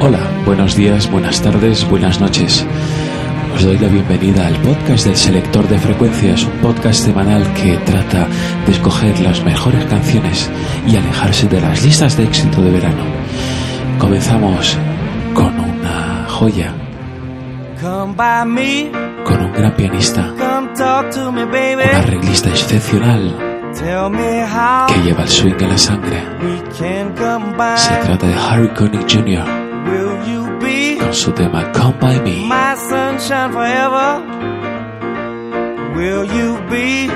Hola, buenos días, buenas tardes, buenas noches. Os doy la bienvenida al podcast del Selector de Frecuencias, un podcast semanal que trata de escoger las mejores canciones y alejarse de las listas de éxito de verano. Comenzamos con una joya, con un gran pianista, un arreglista excepcional que lleva el swing en la sangre. we can combine. Se trata de Harry Connick Jr. Will you be con su tema Come By Me. my sunshine forever? Will you be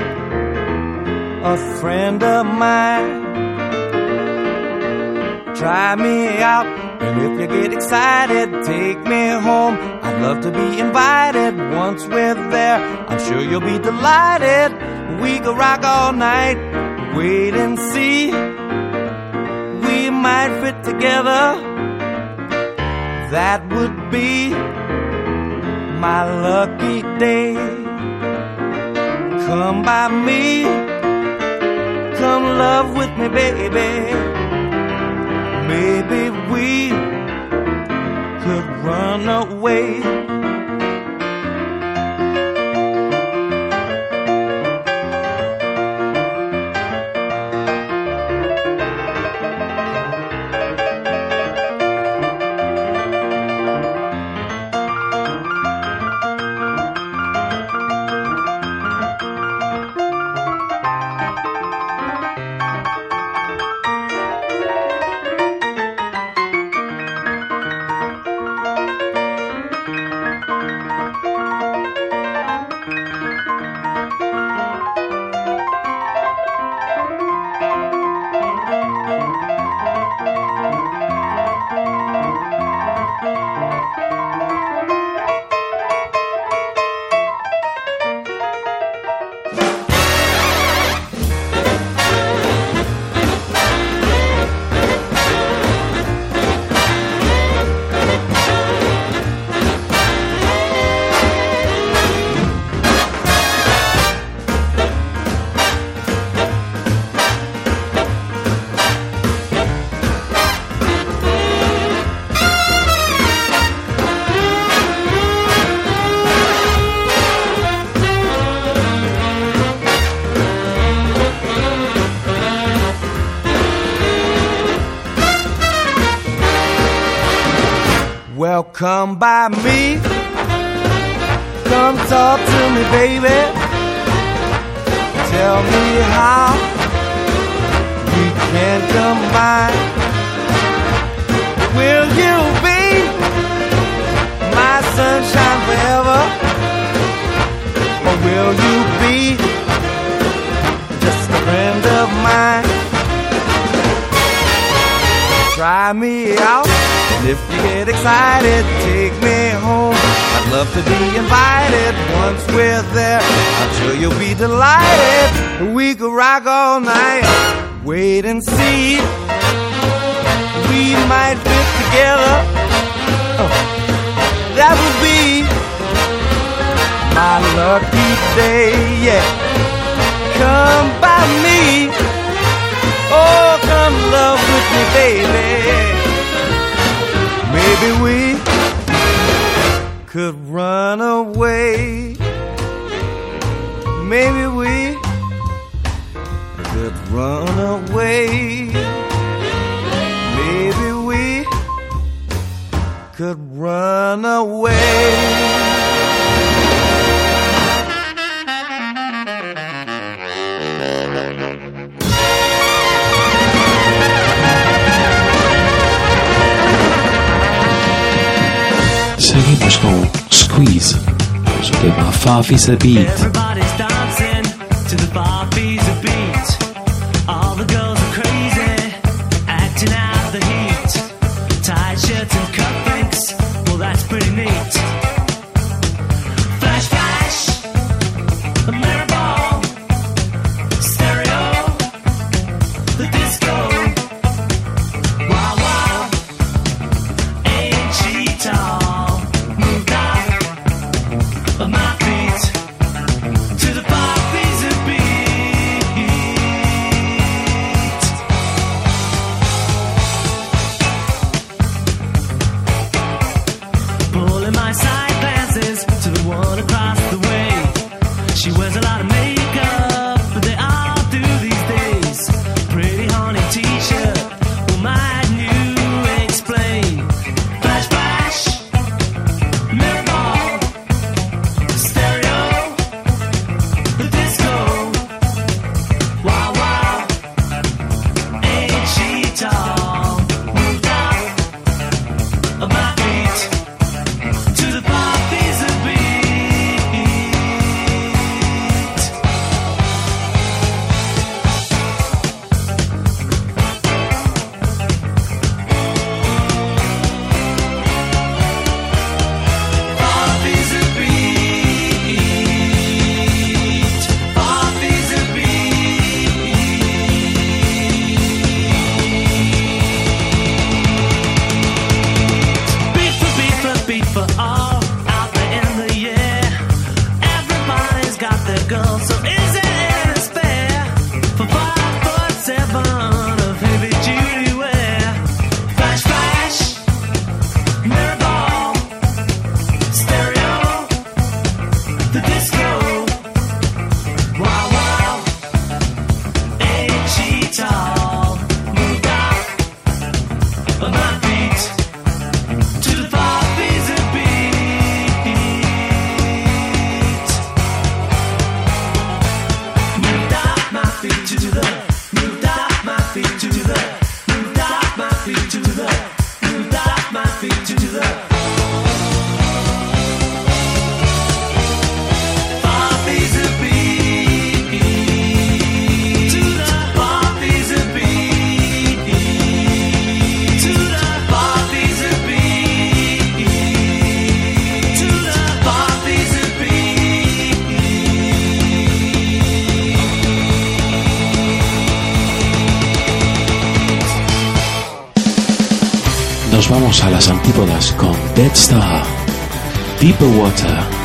a friend of mine? Try me out, and if you get excited, take me home. I'd love to be invited. Once we're there, I'm sure you'll be delighted. We could rock all night, wait and see. We might fit together. That would be my lucky day. Come by me, come love with me, baby. Maybe we could run away. Come by me. Come talk to me, baby. Tell me how we can combine. Will you be my sunshine forever? Or will you be just a friend of mine? Try me out. If you get excited, take me home. I'd love to be invited once we're there. I'm sure you'll be delighted. We could rock all night. Wait and see. We might fit together. Oh, that would be my lucky day. Yeah. Come by me. Oh, come love with me, baby. Maybe we could run away. Maybe we could run away. Maybe we could run away. Con Squeeze. Everybody's dancing to the bar a beat. Vamos a las antípodas con Dead Star, Deeper Water.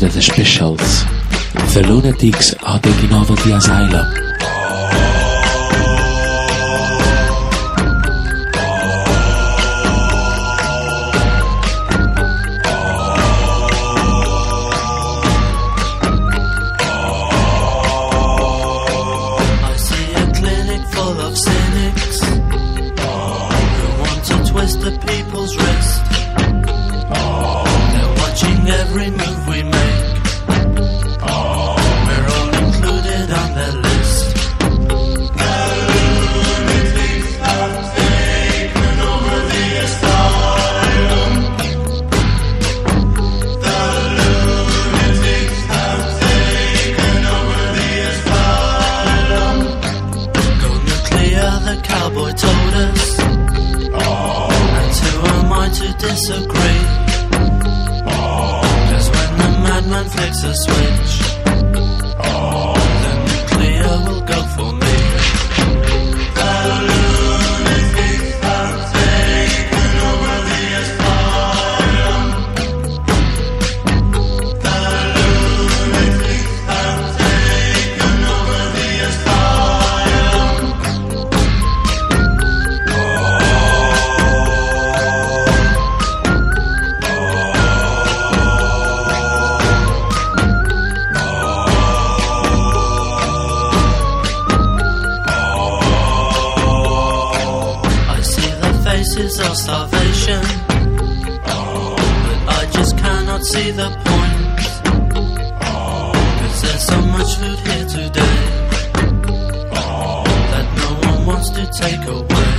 De The Specials. The Lunatics are taking over the asylum. Disagree. Cause when the madman flicks a switch, faces of starvation, but I just cannot see the point. Cause there's so much food here today that no one wants to take away.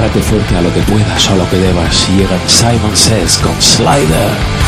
Agárrate fuerte a lo que puedas o a lo que debas. Llegan Simon Says con Slider.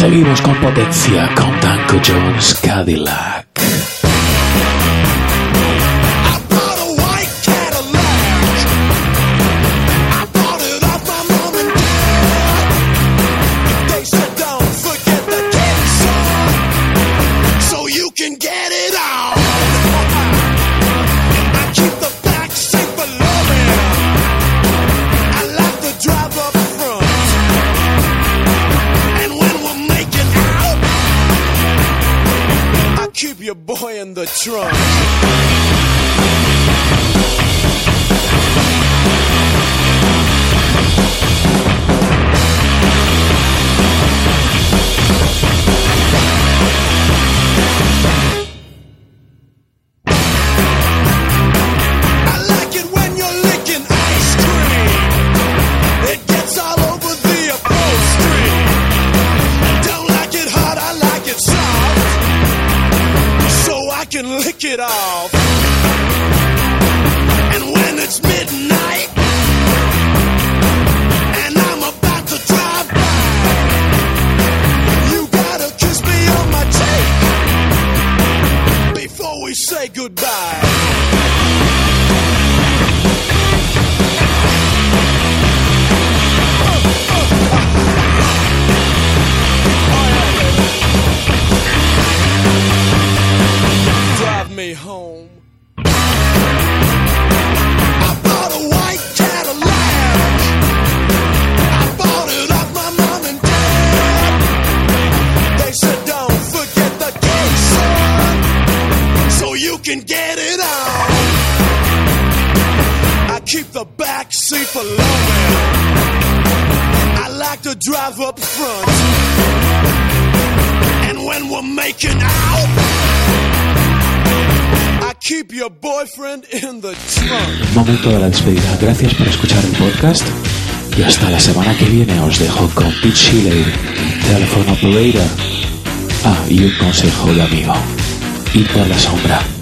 Seguimos con potencia con Danko Jones Cadillac. In the trunk. Keep the back seat for loving. I like to drive up front. And when we're making out, I keep your boyfriend in the trunk. Momento de la despedida. Gracias por escuchar el podcast. Y hasta la semana que viene os dejo con Pete Telephone Operator. Ah, y un consejo de amigo. Ir por la sombra.